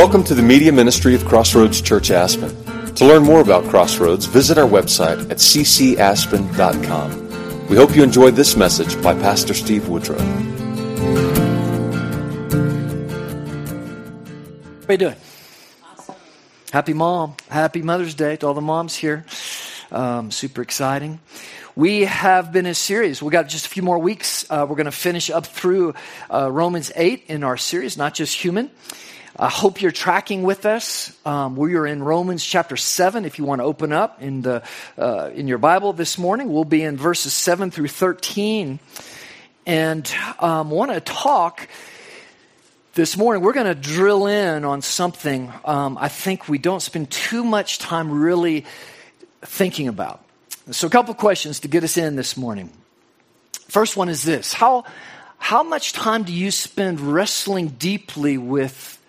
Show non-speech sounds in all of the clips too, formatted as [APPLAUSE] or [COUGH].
Welcome to the media ministry of Crossroads Church Aspen. To learn more about Crossroads, visit our website at ccaspen.com. We hope you enjoyed this message by Pastor Steve Woodrow. How are you doing? Happy mom. Happy Mother's Day to all the moms here. Um, super exciting. We have been a series. We got just a few more weeks. Uh, we're going to finish up through uh, Romans 8 in our series, Not Just Human. I hope you're tracking with us. Um, we are in Romans chapter 7. If you want to open up in, the, uh, in your Bible this morning, we'll be in verses 7 through 13. And um, want to talk this morning. We're going to drill in on something um, I think we don't spend too much time really thinking about. So, a couple questions to get us in this morning. First one is this How, how much time do you spend wrestling deeply with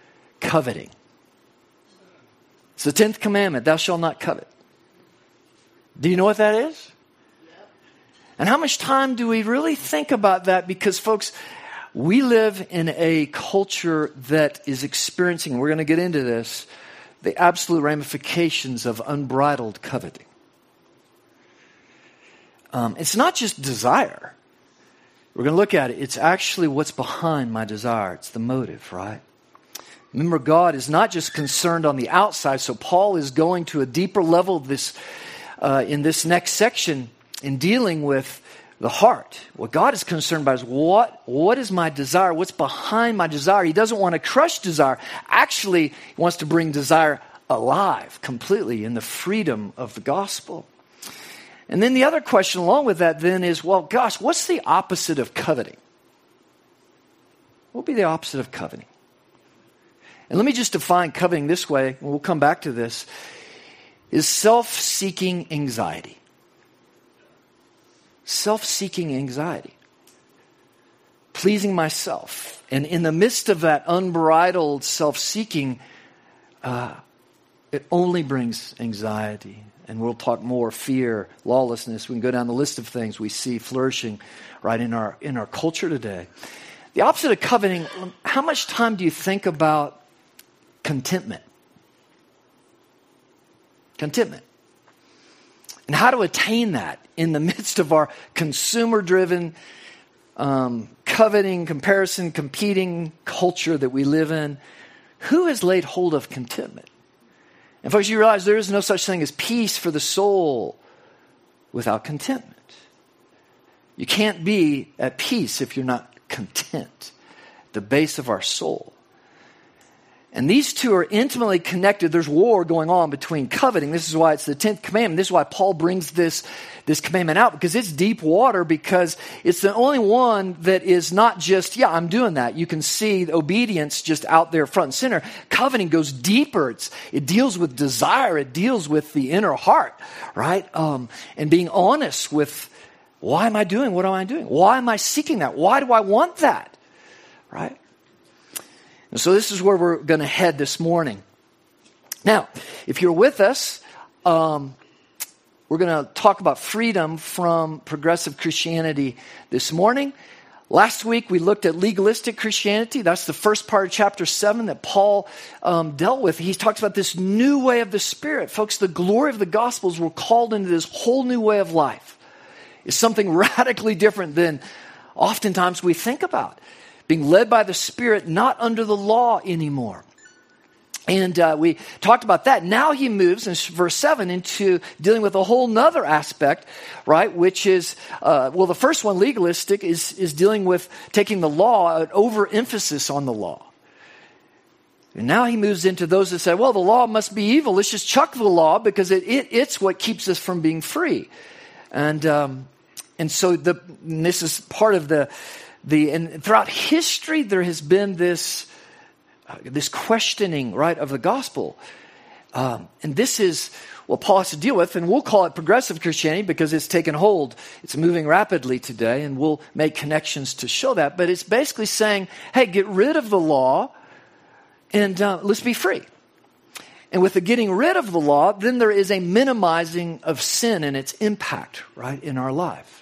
coveting. It's the 10th commandment thou shalt not covet. Do you know what that is? And how much time do we really think about that? Because, folks, we live in a culture that is experiencing, we're going to get into this, the absolute ramifications of unbridled coveting. Um, it's not just desire. We're going to look at it. It's actually what's behind my desire. It's the motive, right? Remember, God is not just concerned on the outside. So Paul is going to a deeper level this, uh, in this next section in dealing with the heart. What God is concerned about is what, what is my desire? What's behind my desire? He doesn't want to crush desire. Actually, he wants to bring desire alive completely in the freedom of the gospel. And then the other question along with that then is, well, gosh, what's the opposite of coveting? What would be the opposite of coveting? And let me just define coveting this way, and we'll come back to this, is self seeking anxiety. Self seeking anxiety. Pleasing myself. And in the midst of that unbridled self seeking, uh, it only brings anxiety. And we'll talk more fear, lawlessness. We can go down the list of things we see flourishing right in our, in our culture today. The opposite of coveting, how much time do you think about contentment. Contentment. And how to attain that in the [LAUGHS] midst of our consumer driven, um, coveting, comparison, competing culture that we live in. Who has laid hold of contentment? And folks, you realize there is no such thing as peace for the soul without contentment. You can't be at peace if you're not content. The base of our soul. And these two are intimately connected. There's war going on between coveting. This is why it's the 10th commandment. This is why Paul brings this, this commandment out because it's deep water because it's the only one that is not just, yeah, I'm doing that. You can see obedience just out there front and center. Coveting goes deeper. It's, it deals with desire. It deals with the inner heart, right? Um, and being honest with why am I doing what am I doing? Why am I seeking that? Why do I want that? Right? And so this is where we're going to head this morning. Now, if you're with us, um, we're going to talk about freedom from progressive Christianity this morning. Last week we looked at legalistic Christianity. That's the first part of chapter 7 that Paul um, dealt with. He talks about this new way of the Spirit. Folks, the glory of the Gospels we're called into this whole new way of life. It's something [LAUGHS] radically different than oftentimes we think about being led by the Spirit, not under the law anymore. And uh, we talked about that. Now he moves in verse 7 into dealing with a whole nother aspect, right? Which is, uh, well, the first one, legalistic, is, is dealing with taking the law, an overemphasis on the law. And now he moves into those that say, well, the law must be evil. Let's just chuck the law because it, it it's what keeps us from being free. And, um, and so the, and this is part of the, the and throughout history there has been this uh, this questioning right of the gospel. Um, and this is what paul has to deal with and we'll call it progressive christianity because it's taken hold. It's moving rapidly today and we'll make connections to show that. But it's basically saying hey get rid of the law and uh, let's be free. And with the getting rid of the law then there is a minimizing of sin and its impact right in our life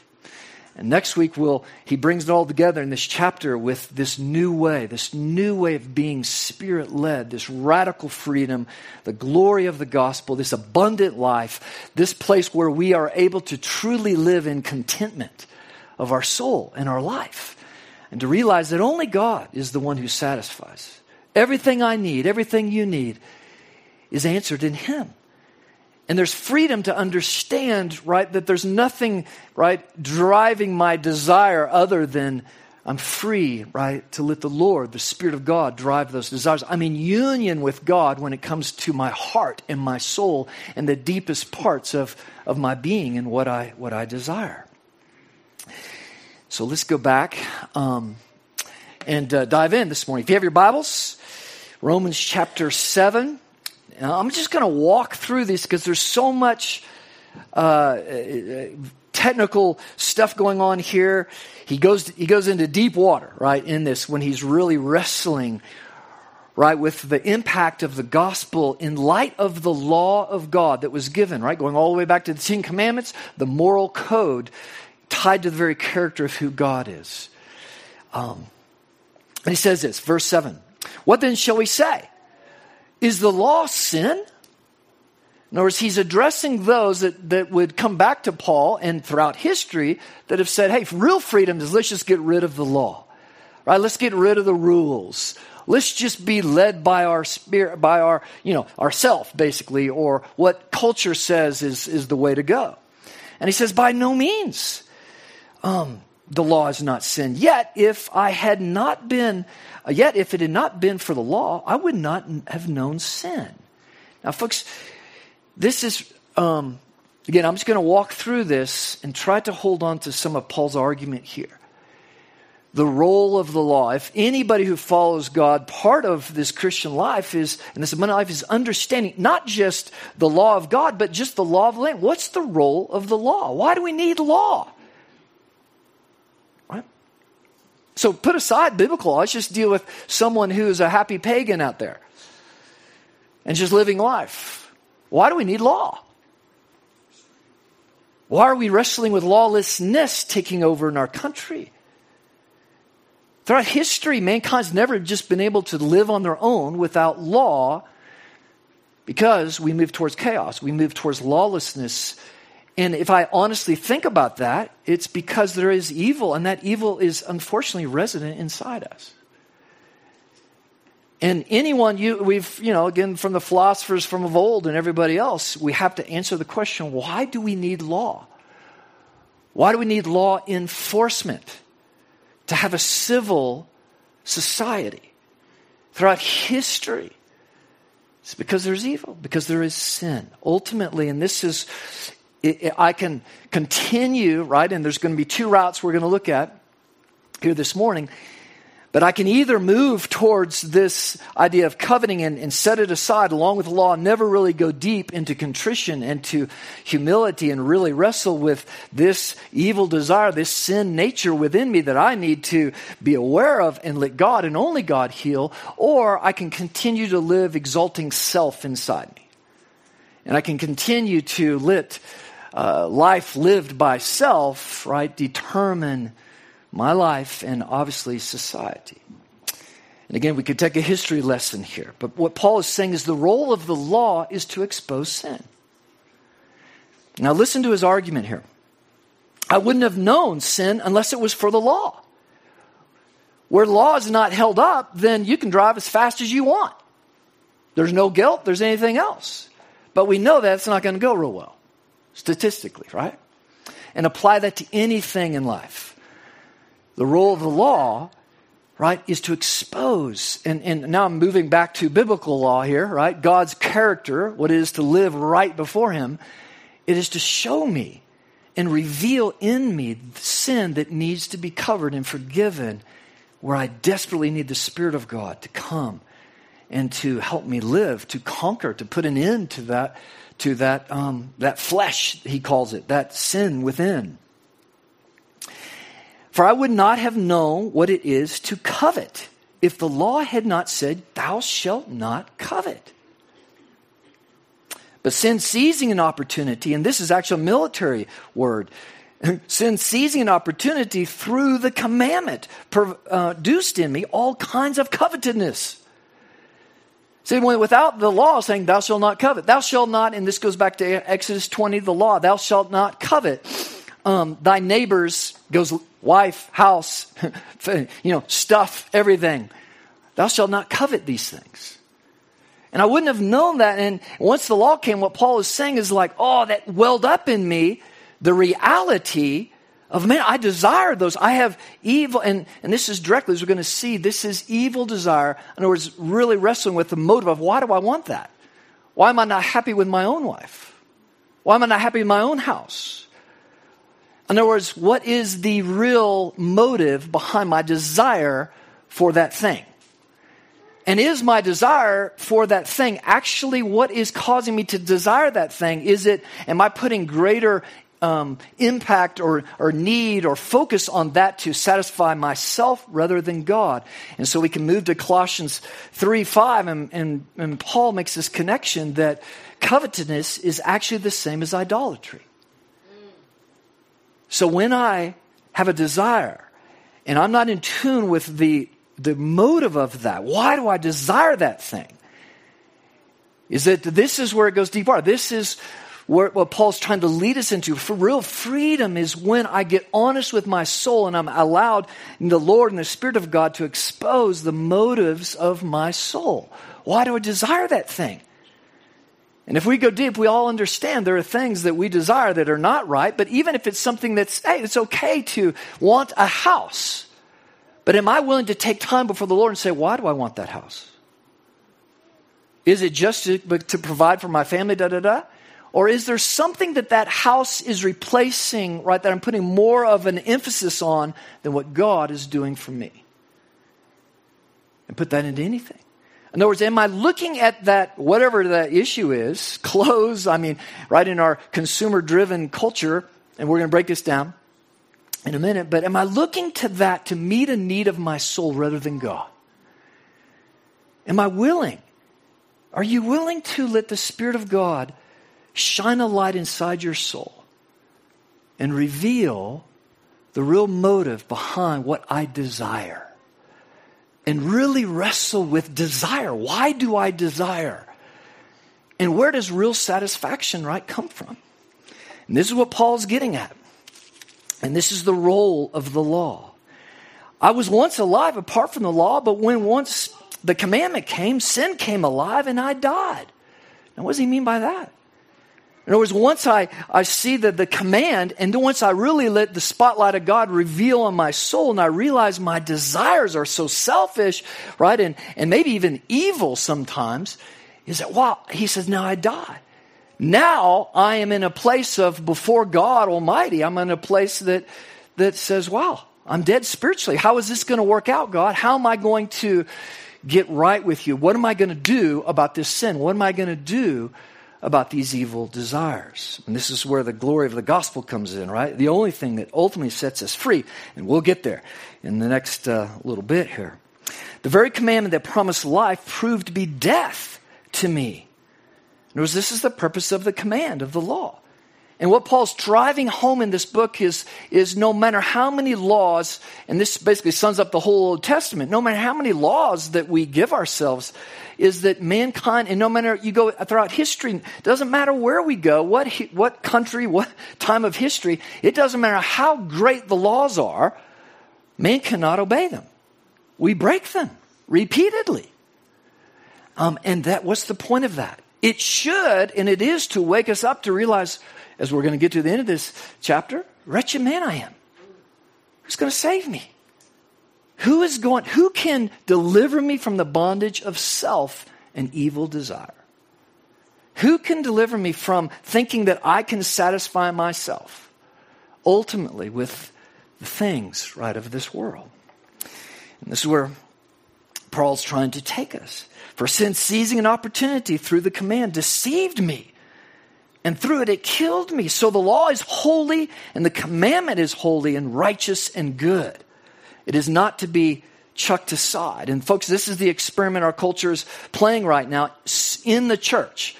And next week, we'll, he brings it all together in this chapter with this new way, this new way of being spirit led, this radical freedom, the glory of the gospel, this abundant life, this place where we are able to truly live in contentment of our soul and our life. And to realize that only God is the one who satisfies. Everything I need, everything you need, is answered in Him. And there's freedom to understand, right, that there's nothing, right, driving my desire other than I'm free, right, to let the Lord, the Spirit of God, drive those desires. I'm in union with God when it comes to my heart and my soul and the deepest parts of, of my being and what I, what I desire. So let's go back um, and uh, dive in this morning. If you have your Bibles, Romans chapter 7. Now, I'm just going to walk through this because there's so much uh, technical stuff going on here. He goes, he goes into deep water, right, in this when he's really wrestling, right, with the impact of the gospel in light of the law of God that was given, right, going all the way back to the Ten Commandments, the moral code tied to the very character of who God is. Um, and he says this, verse 7 What then shall we say? Is the law sin? In other words, he's addressing those that, that would come back to Paul and throughout history that have said, hey, real freedom is let's just get rid of the law. Right? Let's get rid of the rules. Let's just be led by our spirit, by our, you know, ourself, basically, or what culture says is, is the way to go. And he says, by no means. Um, the law is not sin. Yet, if I had not been yet, if it had not been for the law, I would not have known sin. Now, folks, this is, um, again, I'm just going to walk through this and try to hold on to some of Paul's argument here. The role of the law. If anybody who follows God, part of this Christian life is, and this abundant life is understanding not just the law of God, but just the law of the land. What's the role of the law? Why do we need law? So put aside biblical law. Let's just deal with someone who's a happy pagan out there and just living life. Why do we need law? Why are we wrestling with lawlessness taking over in our country? Throughout history, mankind's never just been able to live on their own without law because we move towards chaos. We move towards lawlessness and if I honestly think about that, it's because there is evil, and that evil is unfortunately resident inside us. And anyone you we've, you know, again from the philosophers from of old and everybody else, we have to answer the question, why do we need law? Why do we need law enforcement to have a civil society? Throughout history, it's because there's evil, because there is sin. Ultimately, and this is I can continue, right? And there's going to be two routes we're going to look at here this morning. But I can either move towards this idea of coveting and, and, set it aside along with the law, and never really go deep into contrition and to humility and really wrestle with this evil desire, this sin nature within me that I need to be aware of and let God and only God heal. Or I can continue to live exalting self inside me. And I can continue to let uh, life lived by self, right, determine my life and obviously society. And again, we could take a history lesson here. But what Paul is saying is the role of the law is to expose sin. Now, listen to his argument here. I wouldn't have known sin unless it was for the law. Where law is not held up, then you can drive as fast as you want. There's no guilt, there's anything else. But we know that's not going to go real well statistically, right? And apply that to anything in life. The role of the law, right, is to expose. And, and now I'm moving back to biblical law here, right? God's character, what it is to live right before Him. It is to show me and reveal in me the sin that needs to be covered and forgiven, where I desperately need the Spirit of God to come and to help me live, to conquer, to put an end to that to that, um, that flesh, he calls it, that sin within. For I would not have known what it is to covet if the law had not said, Thou shalt not covet. But sin seizing an opportunity, and this is actually a military word, [LAUGHS] Sin seizing an opportunity through the commandment produced in me all kinds of covetousness. See, without the law saying, Thou shalt not covet, thou shalt not, and this goes back to Exodus 20, the law, thou shalt not covet um, thy neighbor's goes wife, house, [LAUGHS] you know, stuff, everything. Thou shalt not covet these things. And I wouldn't have known that. And once the law came, what Paul is saying is like, oh, that welled up in me the reality of man, I desire those. I have evil, and, and this is directly, as we're going to see, this is evil desire. In other words, really wrestling with the motive of why do I want that? Why am I not happy with my own wife? Why am I not happy with my own house? In other words, what is the real motive behind my desire for that thing? And is my desire for that thing actually what is causing me to desire that thing? Is it, am I putting greater um, impact or, or need or focus on that to satisfy myself rather than God. And so we can move to Colossians 3 5, and, and, and Paul makes this connection that covetousness is actually the same as idolatry. So when I have a desire and I'm not in tune with the, the motive of that, why do I desire that thing? Is that this is where it goes deeper. This is where, what Paul's trying to lead us into. For real freedom is when I get honest with my soul and I'm allowed in the Lord and the Spirit of God to expose the motives of my soul. Why do I desire that thing? And if we go deep, we all understand there are things that we desire that are not right, but even if it's something that's, hey, it's okay to want a house. But am I willing to take time before the Lord and say, why do I want that house? Is it just to, to provide for my family, da da da? Or is there something that that house is replacing, right, that I'm putting more of an emphasis on than what God is doing for me? And put that into anything. In other words, am I looking at that, whatever the issue is, [LAUGHS] clothes, I mean, right in our consumer driven culture, and we're going to break this down in a minute, but am I looking to that to meet a need of my soul rather than God? Am I willing? Are you willing to let the Spirit of God shine a light inside your soul and reveal the real motive behind what I desire? and really wrestle with desire. Why do I desire? And where does real satisfaction, right, come from? And this is what Paul's getting at. And this is the role of the law. I was once alive apart from the law, but when once the commandment came, sin came alive and I died. Now, what does he mean by that? In other words, once I, I see the, the command, and then once I really let the spotlight of God reveal on my soul, and I realize my desires are so selfish, right, and, and maybe even evil sometimes, is that, wow, he says, now I die. Now I am in a place of before God Almighty, I'm in a place that, that says, wow, I'm dead spiritually. How is this going to work out, God? How am I going to get right with you? What am I going to do about this sin? What am I going to do about these evil desires. And this is where the glory of the gospel comes in, right? The only thing that ultimately sets us free. And we'll get there in the next uh, little bit here. The very commandment that promised life proved to be death to me. In other words, this is the purpose of the command of the law. And what Paul's driving home in this book is, is no matter how many laws, and this basically sums up the whole Old Testament, no matter how many laws that we give ourselves, is that mankind, and no matter you go throughout history, doesn't matter where we go, what, what country, what time of history, it doesn't matter how great the laws are, man cannot obey them. We break them repeatedly. Um, and that, what's the point of that? It should, and it is to wake us up to realize, as we're going to get to the end of this chapter, wretched man I am. Who's going to save me? Who is going, who can deliver me from the bondage of self and evil desire? Who can deliver me from thinking that I can satisfy myself ultimately with the things, right, of this world? And this is where Paul's trying to take us. For sin, seizing an opportunity through the command, deceived me. And through it, it killed me. So the law is holy, and the commandment is holy and righteous and good. It is not to be chucked aside. And folks, this is the experiment our culture is playing right now in the church.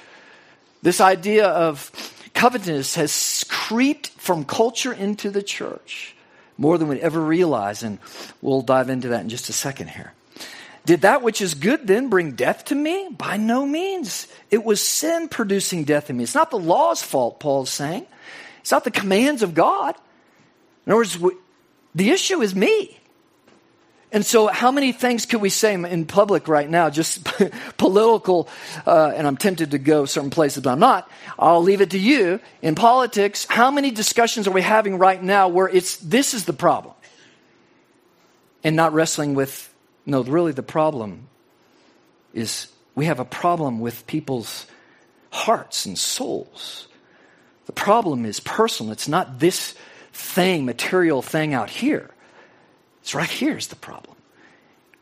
This idea of covetousness has creeped from culture into the church more than we'd ever realize. And we'll dive into that in just a second here. Did that which is good then bring death to me? By no means. It was sin producing death in me. It's not the law's fault, Paul's saying. It's not the commands of God. In other words, the issue is me. And so, how many things could we say in public right now, just [LAUGHS] political, uh, and I'm tempted to go certain places, but I'm not. I'll leave it to you. In politics, how many discussions are we having right now where it's this is the problem? And not wrestling with, no, really the problem is we have a problem with people's hearts and souls. The problem is personal, it's not this thing, material thing out here. It's right here is the problem.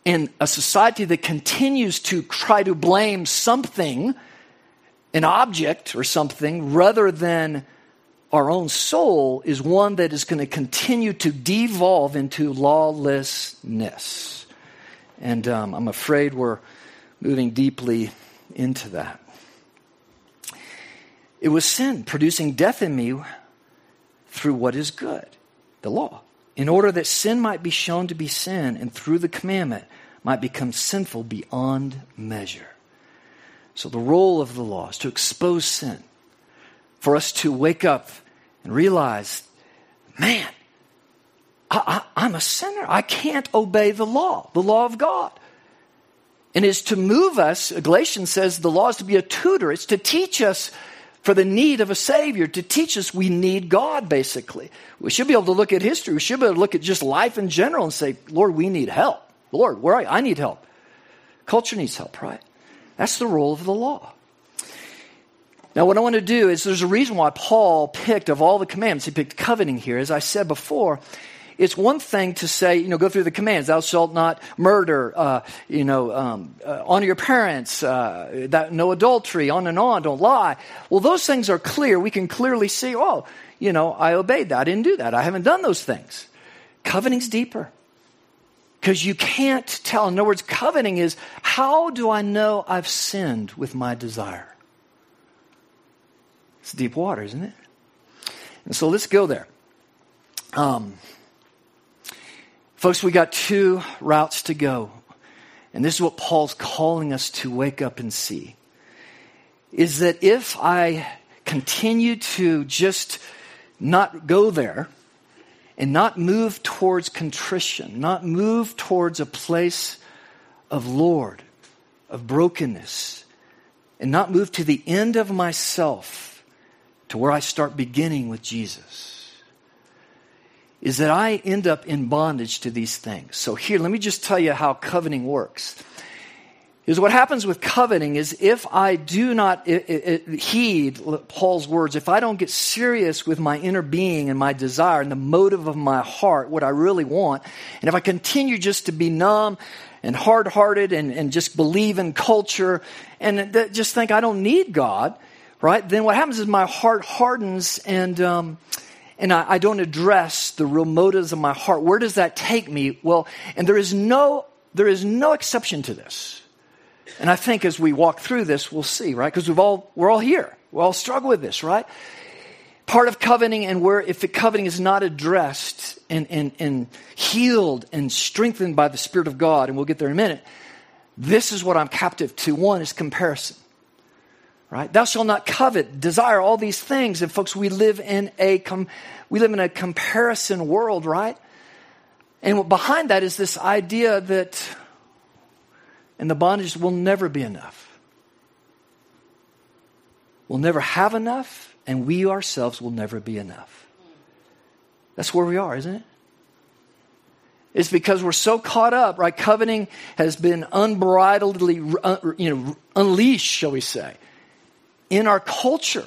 In a society that continues to try to blame something, an object or something, rather than our own soul, is one that is going to continue to devolve into lawlessness. And um, I'm afraid we're moving deeply into that. It was sin producing death in me through what is good, the law in order that sin might be shown to be sin and through the commandment might become sinful beyond measure. So, the role of the law is to expose sin, for us to wake up and realize, man, I, am a sinner. I can't obey the law, the law of God. And is to move us, Galatians says the law is to be a tutor, it's to teach us for the need of a Savior to teach us we need God, basically. We should be able to look at history. We should be able to look at just life in general and say, Lord, we need help. Lord, where are you? I need help. Culture needs help, right? That's the role of the law. Now, what I want to do is there's a reason why Paul picked, of all the commandments, he picked coveting here. As I said before, it's one thing to say, you know, go through the commands. Thou shalt not murder, uh, you know, um, uh, honor your parents, uh, that, no adultery, on and on, don't lie. Well, those things are clear. We can clearly see, oh, you know, I obeyed that. I didn't do that. I haven't done those things. Coveting's deeper. Because you can't tell. In other words, coveting is how do I know I've sinned with my desire? It's deep water, isn't it? And so let's go there. Um, Folks, we got two routes to go. And this is what Paul's calling us to wake up and see. Is that if I continue to just not go there and not move towards contrition, not move towards a place of Lord, of brokenness, and not move to the end of myself to where I start beginning with Jesus is that I end up in bondage to these things. So here, let me just tell you how coveting works. Is what happens with coveting is if I do not heed Paul's words, if I don't get serious with my inner being and my desire and the motive of my heart, what I really want, and if I continue just to be numb and hard hearted and, and just believe in culture and just think I don't need God, right? Then what happens is my heart hardens and, um, and I, I don't address the real motives of my heart, where does that take me? Well, and there is no, there is no exception to this. And I think as we walk through this, we'll see, right? Because we've all, we're all here. We all struggle with this, right? Part of coveting and where if the coveting is not addressed and, and, and healed and strengthened by the Spirit of God, and we'll get there in a minute, this is what I'm captive to. One is comparison right? Thou shalt not covet desire all these things. And folks we live in a com- we live in a comparison world right? And behind that is this idea that and the bondage will never be enough. We'll never have enough and we ourselves will never be enough. That's where we are isn't it? It's because we're so caught up right? Coveting has been unbridledly uh, you know unleashed shall we say in our culture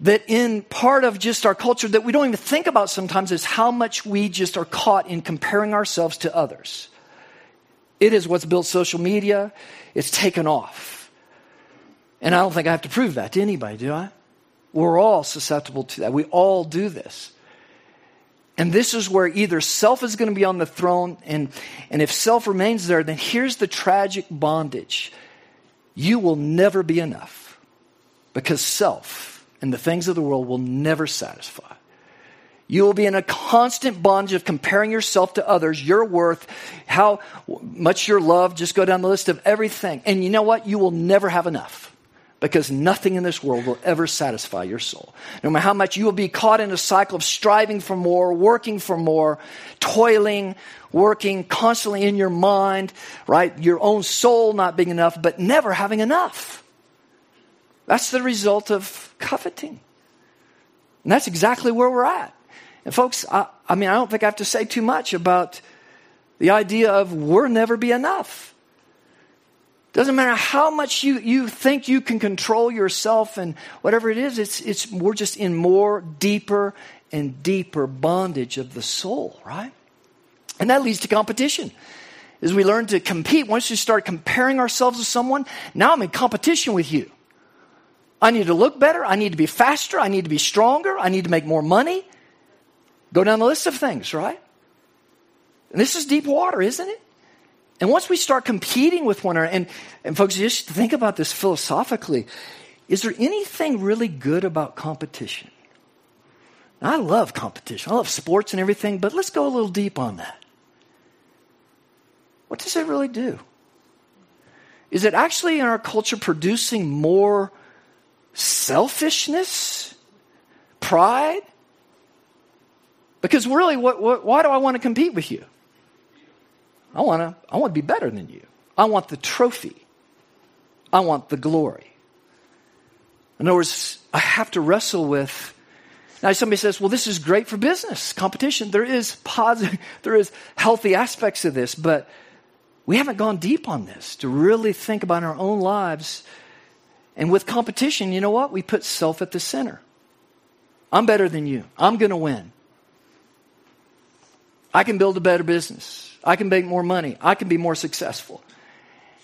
that in part of just our culture that we don't even think about sometimes is how much we just are caught in comparing ourselves to others. It is what's built social media. It's taken off. And I don't think I have to prove that to anybody, do I? We're all susceptible to that. We all do this. And this is where either self is going to be on the throne, and, and if self remains there, then here's the tragic bondage you will never be enough because self and the things of the world will never satisfy. You will be in a constant bondage of comparing yourself to others, your worth, how much you're loved. Just go down the list of everything. And you know what? You will never have enough because nothing in this world will ever satisfy your soul. No matter how much you will be caught in a cycle of striving for more, working for more, toiling, working constantly in your mind, right? Your own soul not being enough, but never having enough. That's the result of coveting. And that's exactly where we're at. And folks, I, I mean, I don't think I have to say too much about the idea of we'll never be enough. Doesn't matter how much you, you think you can control yourself and whatever it is, it's, it's, we're just in more deeper and deeper bondage of the soul, right? And that leads to competition. As we learn to compete, once you start comparing ourselves with someone, now I'm in competition with you. I need to look better. I need to be faster. I need to be stronger. I need to make more money. Go down the list of things, right? And this is deep water, isn't it? And once we start competing with one another, and, and folks, just think about this philosophically. Is there anything really good about competition? I love competition. I love sports and everything, but let's go a little deep on that. What does it really do? Is it actually in our culture producing more selfishness, pride, because really, what, what, why do I want to compete with you? I want to I want to be better than you. I want the trophy. I want the glory. In other words, I have to wrestle with. Now, somebody says, "Well, this is great for business competition." There is positive, [LAUGHS] there is healthy aspects of this, but we haven't gone deep on this to really think about our own lives. And with competition, you know what? We put self at the center. I'm better than you. I'm going to win. I can build a better business. I can make more money. I can be more successful.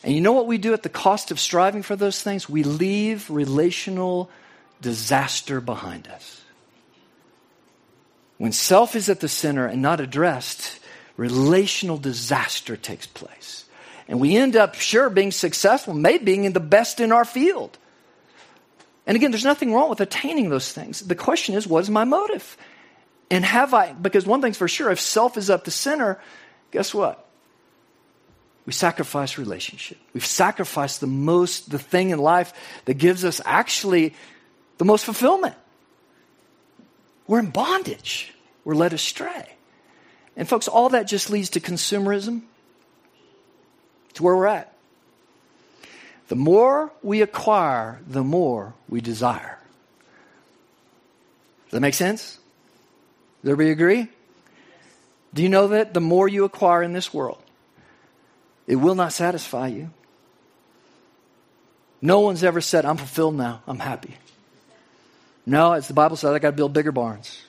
And you know what we do at the cost of striving for those things? We leave relational disaster behind us. When self is at the center and not addressed, relational disaster takes place. And we end up, sure, being successful, maybe being the best in our field. And again, there's nothing wrong with attaining those things. The question is, what is my motive? And have I, because one thing's for sure, if self is up the center, guess what? We sacrifice relationship. We've sacrificed the most, the thing in life that gives us actually the most fulfillment. We're in bondage. We're led astray. And folks, all that just leads to consumerism. to where we're at. The more we acquire, the more we desire. Does that make sense? Does everybody agree? Do you know that the more you acquire in this world, it will not satisfy you? No one's ever said, I'm fulfilled now, I'm happy. No, as the Bible says, I got to build bigger barns.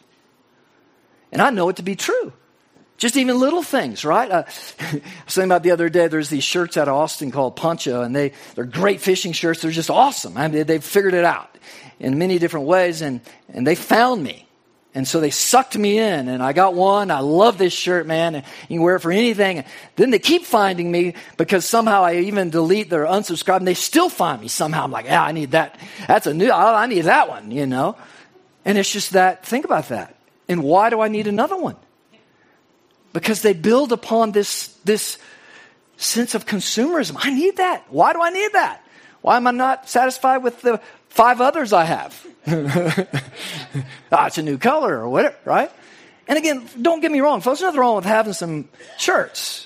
And I know it to be true. Just even little things, right? Uh, [LAUGHS] I was thinking about the other day, there's these shirts out of Austin called Poncho, and they, they're great fishing shirts. They're just awesome. I mean, they've figured it out in many different ways, and, and they found me. And so they sucked me in, and I got one. I love this shirt, man. And you can wear it for anything. Then they keep finding me because somehow I even delete their unsubscribe, and they still find me somehow. I'm like, yeah, I need that. That's a new. I need that one, you know. And it's just that. Think about that. And why do I need another one? Because they build upon this this sense of consumerism. I need that. Why do I need that? Why am I not satisfied with the five others I have? [LAUGHS] ah, it's a new color or whatever, right? And again, don't get me wrong, folks, nothing wrong with having some shirts.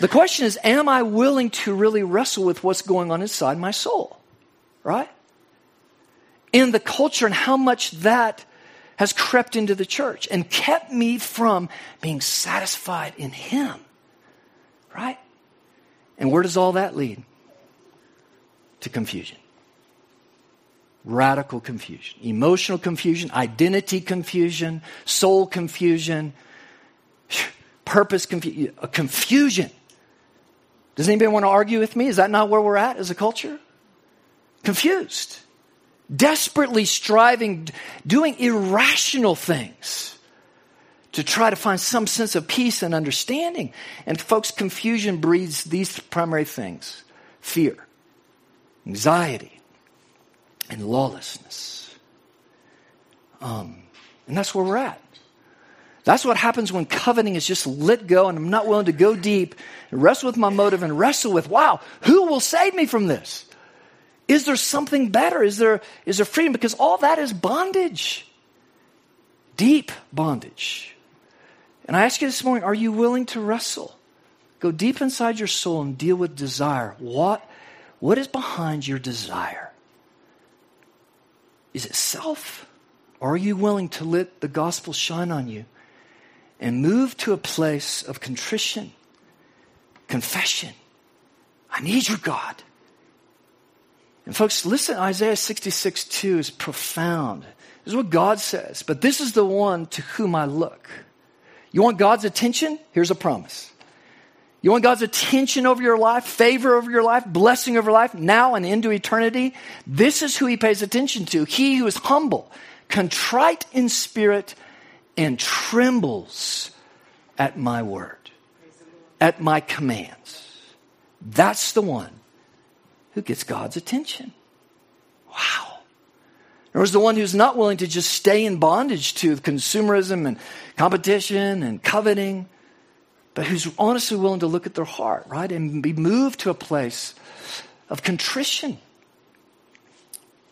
The question is, am I willing to really wrestle with what's going on inside my soul? Right? In the culture and how much that has crept into the church and kept me from being satisfied in Him. Right? And where does all that lead? To confusion radical confusion emotional confusion, identity confusion, soul confusion, [SIGHS] purpose confusion, confusion. Does anybody want to argue with me? Is that not where we're at as a culture? Confused. Desperately striving, doing irrational things to try to find some sense of peace and understanding. And folks, confusion breeds these primary things fear, anxiety, and lawlessness. Um, and that's where we're at. That's what happens when coveting is just let go and I'm not willing to go deep and wrestle with my motive and wrestle with, wow, who will save me from this? Is there something better? Is there, is there freedom? Because all that is bondage, deep bondage. And I ask you this morning are you willing to wrestle? Go deep inside your soul and deal with desire. What, what is behind your desire? Is it self? Are you willing to let the gospel shine on you and move to a place of contrition, confession? I need you, God. And folks, listen, Isaiah 66 2 is profound. This is what God says, but this is the one to whom I look. You want God's attention? Here's a promise. You want God's attention over your life, favor over your life, blessing over life, now and into eternity? This is who he pays attention to. He who is humble, contrite in spirit, and trembles at my word, at my commands. That's the one who gets God's attention. Wow. There's the one who's not willing to just stay in bondage to consumerism and competition and coveting, but who's honestly willing to look at their heart, right? And be moved to a place of contrition,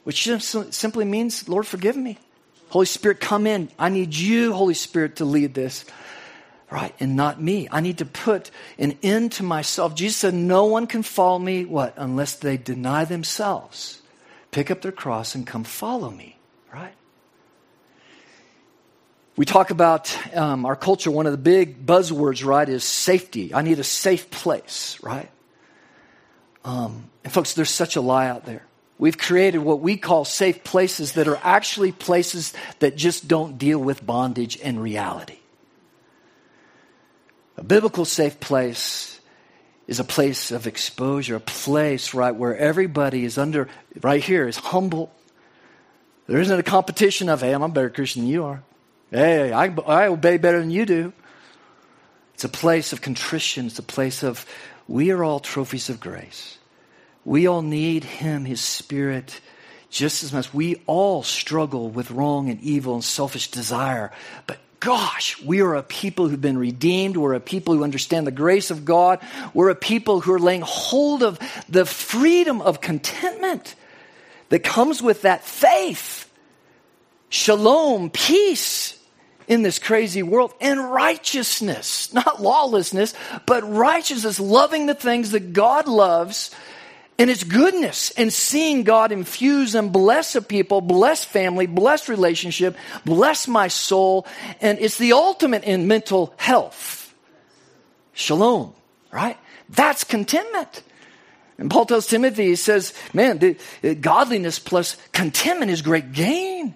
which simply means, Lord, forgive me. Holy Spirit, come in. I need you, Holy Spirit, to lead this right? And not me. I need to put an end to myself. Jesus said, No one can follow me, what? Unless they deny themselves, pick up their cross, and come follow me, right? We talk about um, our culture, one of the big buzzwords, right, is safety. I need a safe place, right? Um, and folks, there's such a lie out there. We've created what we call safe places that are actually places that just don't deal with bondage and reality. A biblical safe place is a place of exposure, a place, right, where everybody is under, right here, is humble. There isn't a competition of, hey, I'm a better Christian than you are. Hey, I, I obey better than you do. It's a place of contrition. It's a place of, we are all trophies of grace. We all need Him, His Spirit, just as much. We all struggle with wrong and evil and selfish desire. But gosh, we are a people who've been redeemed. We're a people who understand the grace of God. We're a people who are laying hold of the freedom of contentment that comes with that faith. Shalom, peace in this crazy world, and righteousness, not lawlessness, but righteousness, loving the things that God loves and its goodness and seeing God infuse and bless a people, bless family, bless relationship, bless my soul. And it's the ultimate in mental health. Shalom, right? That's contentment. And Paul tells Timothy, he says, man, the, the godliness plus contentment is great gain.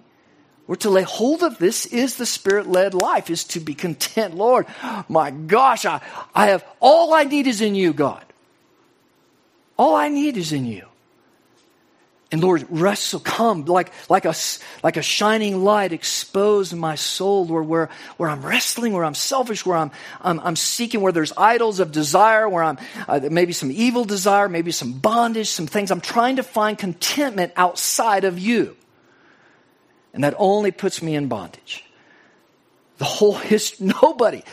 We're to lay hold of this is the spirit led life, is to be content. Lord, my gosh, I, I have all I need is in you, God. All I need is in you. And Lord, wrestle, come like, like, a, like a shining light, expose my soul, Lord, where, where I'm wrestling, where I'm selfish, where I'm, I'm, I'm seeking, where there's idols of desire, where I'm uh, maybe some evil desire, maybe some bondage, some things. I'm trying to find contentment outside of you. And that only puts me in bondage. The whole history, [LAUGHS] nobody,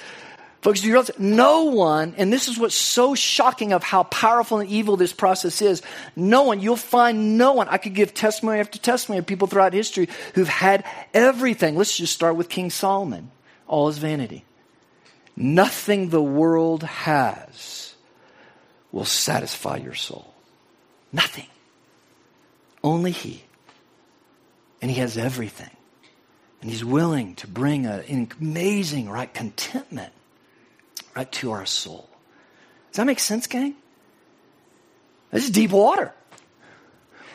Folks, do you realize no one, and this is what's so shocking of how powerful and evil this process is. No one, you'll find no one. I could give testimony after testimony of people throughout history who've had everything. Let's just start with King Solomon. All his vanity. Nothing the world has will satisfy your soul. Nothing. Only He. And He has everything. And He's willing to bring an amazing, right, contentment right to our soul. Does that make sense, gang? This is deep water.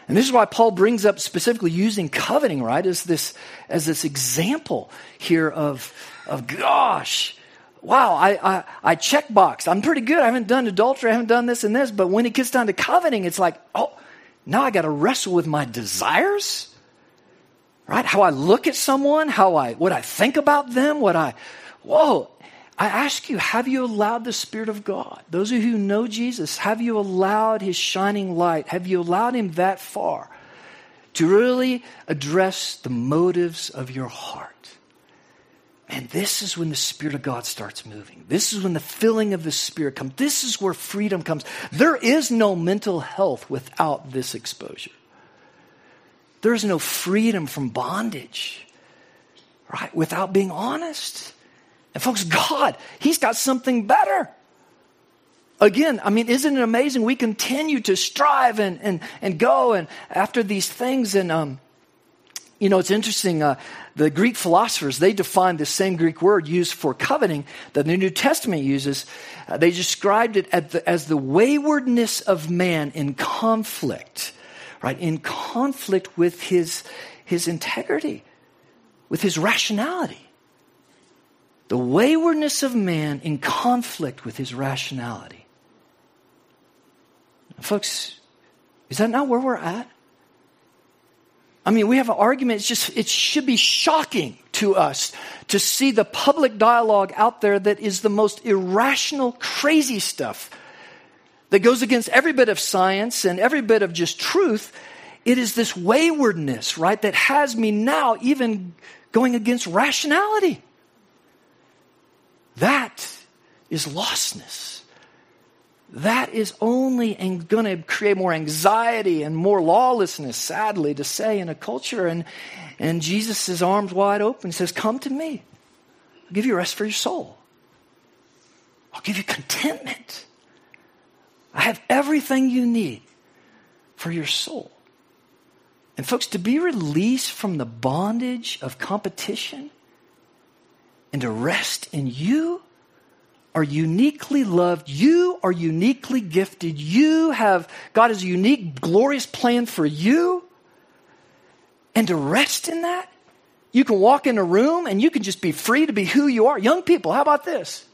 And this is why Paul brings up specifically using coveting, right, as this, as this example here of, of gosh, wow, I, I, I check box. I'm pretty good. I haven't done adultery. I haven't done this and this. But when it gets down to coveting, it's like, oh, now I got to wrestle with my desires, right? How I look at someone, how I, what I think about them, what I, whoa, I ask you, have you allowed the Spirit of God? Those of you who know Jesus, have you allowed His shining light? Have you allowed Him that far to really address the motives of your heart. And this is when the Spirit of God starts moving. This is when the filling of the Spirit comes. This is where freedom comes. There is no mental health without this exposure. There is no freedom from bondage, right? Without being honest. And folks, God, He's got something better. Again, I mean, isn't it amazing? We continue to strive and, and, and go and after these things. And, um, you know, it's interesting. Uh, the Greek philosophers, they defined the same Greek word used for coveting that the New Testament uses. Uh, they described it the, as the waywardness of man in conflict, right? In conflict with his, his integrity, with his rationality. The waywardness of man in conflict with his rationality. Folks, is that not where we're at? I mean, we have an argument. It's just, it should be shocking to us to see the public dialogue out there that is the most irrational, crazy stuff that goes against every bit of science and every bit of just truth. It is this waywardness, right, that has me now even going against rationality. That is lostness that is only going to create more anxiety and more lawlessness, sadly, to say, in a culture. And, and Jesus' arms wide open. He says, Come to me. I'll give you rest for your soul. I'll give you contentment. I have everything you need for your soul. And, folks, to be released from the bondage of competition and to rest in you are uniquely loved. You are uniquely gifted. You have, God has a unique, glorious plan for you. And to rest in that, you can walk in a room and you can just be free to be who you are. Young people, how about this?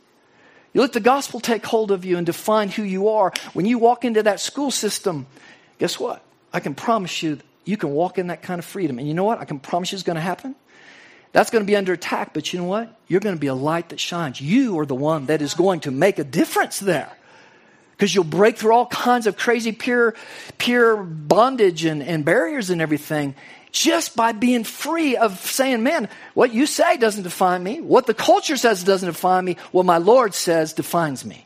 You let the gospel take hold of you and define who you are. When you walk into that school system, guess what? I can promise you, you can walk in that kind of freedom. And you know what? I can promise you it's going to happen. That's going to be under attack, but you know what? You're going to be a light that shines. You are the one that is going to make a difference there. Because you'll break through all kinds of crazy pure, peer bondage and, and barriers and everything just by being free of saying, man, what you say doesn't define me. What the culture says doesn't define me. What my Lord says defines me.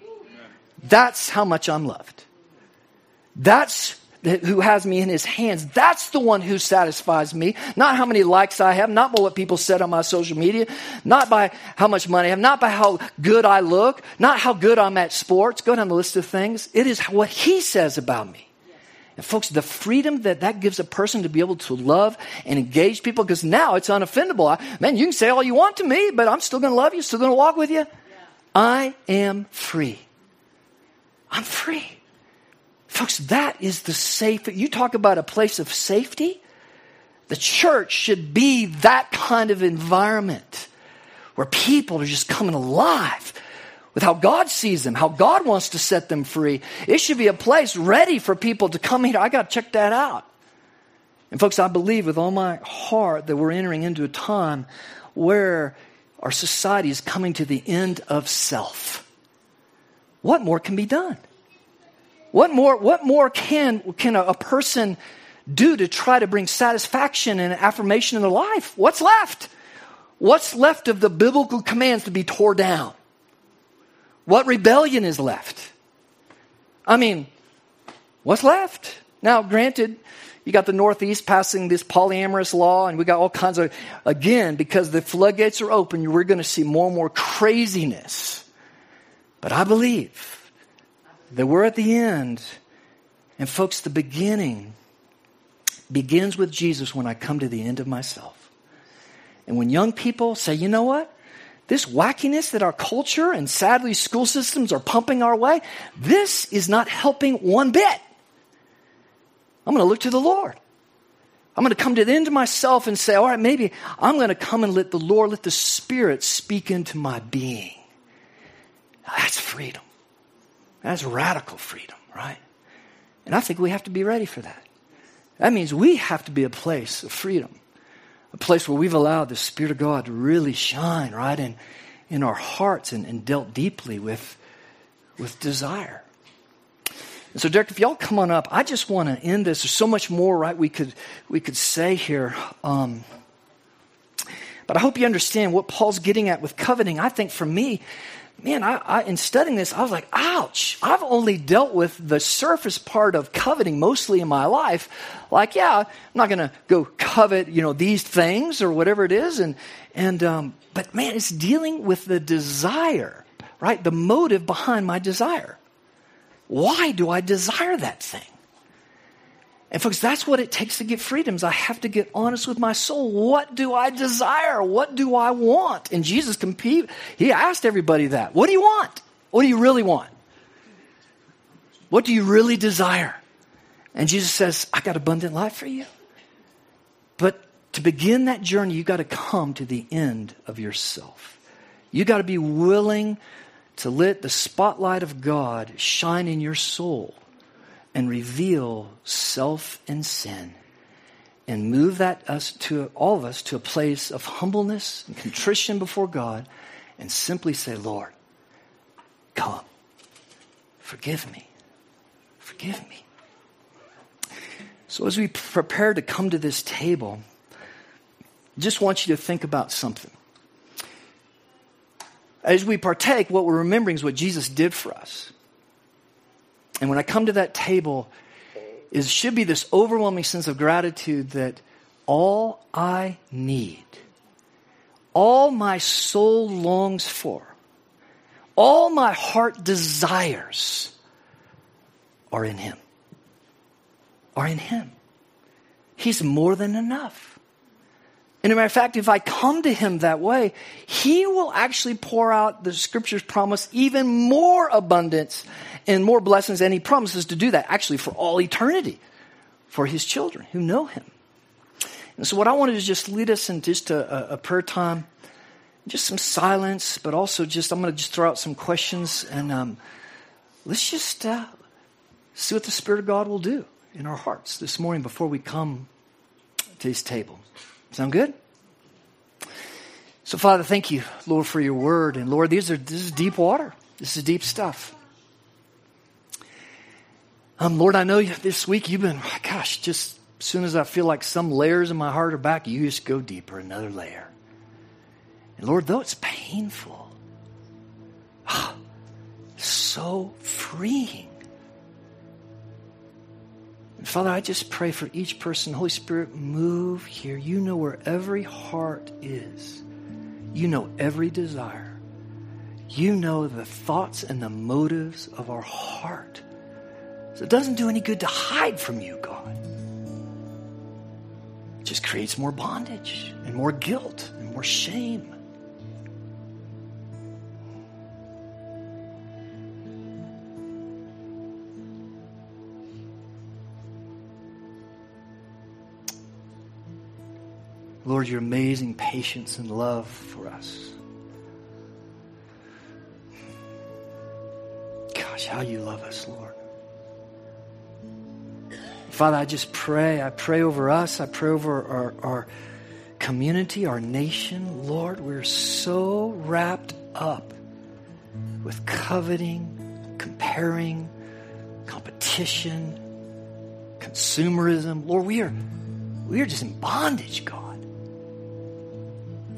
That's how much I'm loved. That's who has me in his hands. That's the one who satisfies me. Not how many likes I have, not by what people said on my social media, not by how much money I have, not by how good I look, not how good I'm at sports. Go down the list of things. It is what he says about me. And folks, the freedom that that gives a person to be able to love and engage people, because now it's unoffendable. I, man, you can say all you want to me, but I'm still going to love you, still going to walk with you. Yeah. I am free. I'm free. Folks, that is the safe. You talk about a place of safety. The church should be that kind of environment where people are just coming alive with how God sees them, how God wants to set them free. It should be a place ready for people to come here. I got to check that out. And, folks, I believe with all my heart that we're entering into a time where our society is coming to the end of self. What more can be done? What more, what more can, can a, a person do to try to bring satisfaction and affirmation in their life? What's left? What's left of the biblical commands to be tore down? What rebellion is left? I mean, what's left? Now, granted, you got the Northeast passing this polyamorous law, and we got all kinds of, again, because the floodgates are open, we're going to see more and more craziness. But I believe that we're at the end. And folks, the beginning begins with Jesus when I come to the end of myself. And when young people say, you know what? This wackiness that our culture and sadly school systems are pumping our way, this is not helping one bit. I'm going to look to the Lord. I'm going to come to the end of myself and say, all right, maybe I'm going to come and let the Lord, let the Spirit speak into my being. That's freedom. That's radical freedom, right? And I think we have to be ready for that. That means we have to be a place of freedom, a place where we've allowed the Spirit of God to really shine, right, in, in our hearts and, and dealt deeply with, with desire. And so, Derek, if y'all come on up, I just want to end this. There's so much more, right? We could we could say here. Um, but I hope you understand what Paul's getting at with coveting. I think for me, man, I, I, in studying this, I was like, ouch, I've only dealt with the surface part of coveting mostly in my life. Like, yeah, I'm not going to go covet, you know, these things or whatever it is. And, and, um, but man, it's dealing with the desire, right? The motive behind my desire. Why do I desire that thing? And folks, that's what it takes to get freedoms. I have to get honest with my soul. What do I desire? What do I want? And Jesus compete. He asked everybody that. What do you want? What do you really want? What do you really desire? And Jesus says, I got abundant life for you. But to begin that journey, you got to come to the end of yourself. You got to be willing to let the spotlight of God shine in your soul and reveal self and sin and move that us to all of us to a place of humbleness and contrition before God and simply say, Lord, come. Forgive me. Forgive me. So as we prepare to come to this table, I just want you to think about something. As we partake, what we're remembering is what Jesus did for us. And when I come to that table, it should be this overwhelming sense of gratitude that all I need, all my soul longs for, all my heart desires are in Him. Are in Him. He's more than enough. And a matter of fact, if I come to him that way, he will actually pour out the scriptures promise even more abundance and more blessings. And he promises to do that actually for all eternity for his children who know him. And so, what I wanted to just lead us in just a, a prayer time, just some silence, but also just, I'm going to just throw out some questions and um, let's just uh, see what the Spirit of God will do in our hearts this morning before we come to his table. Sound good? So, Father, thank you, Lord, for your word. And Lord, these are this is deep water. This is deep stuff. Um, Lord, I know this week you've been, gosh, just as soon as I feel like some layers in my heart are back, you just go deeper, another layer. And Lord, though it's painful, so freeing. And Father, I just pray for each person. Holy Spirit, move here. You know where every heart is. You know every desire. You know the thoughts and the motives of our heart. So it doesn't do any good to hide from you, God. It just creates more bondage and more guilt and more shame. Lord, your amazing patience and love for us. Gosh, how you love us, Lord. Father, I just pray. I pray over us. I pray over our, our community, our nation. Lord, we're so wrapped up with coveting, comparing, competition, consumerism. Lord, we are, we are just in bondage, God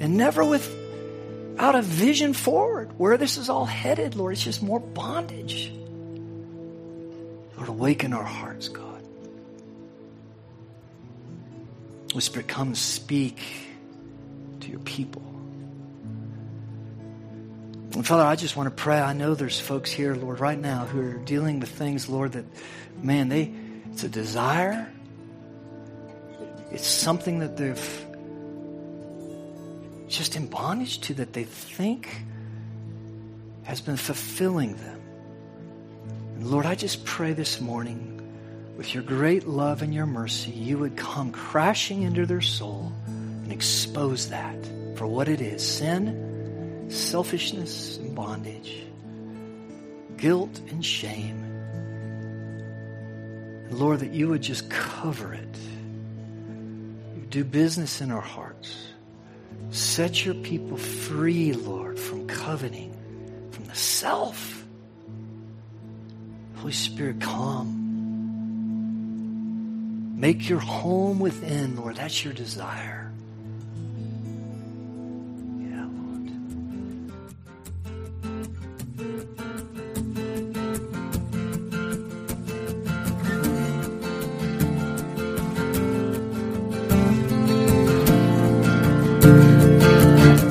and never without a vision forward where this is all headed, Lord. It's just more bondage. Lord, awaken our hearts, God. Holy Spirit, come speak to your people. And Father, I just want to pray. I know there's folks here, Lord, right now who are dealing with things, Lord, that, man, they, it's a desire. It's something that they've just in bondage to that they think has been fulfilling them. And Lord, I just pray this morning with your great love and your mercy, you would come crashing into their soul and expose that for what it is sin, selfishness, and bondage, guilt and shame. And Lord, that you would just cover it. You do business in our hearts. Set your people free, Lord, from coveting, from the self. Holy Spirit, come. Make your home within, Lord. That's your desire. Yeah, Lord.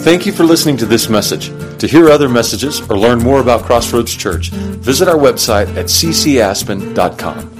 Thank you for listening to this message. To hear other messages or learn more about Crossroads Church, visit our website at ccaspen.com.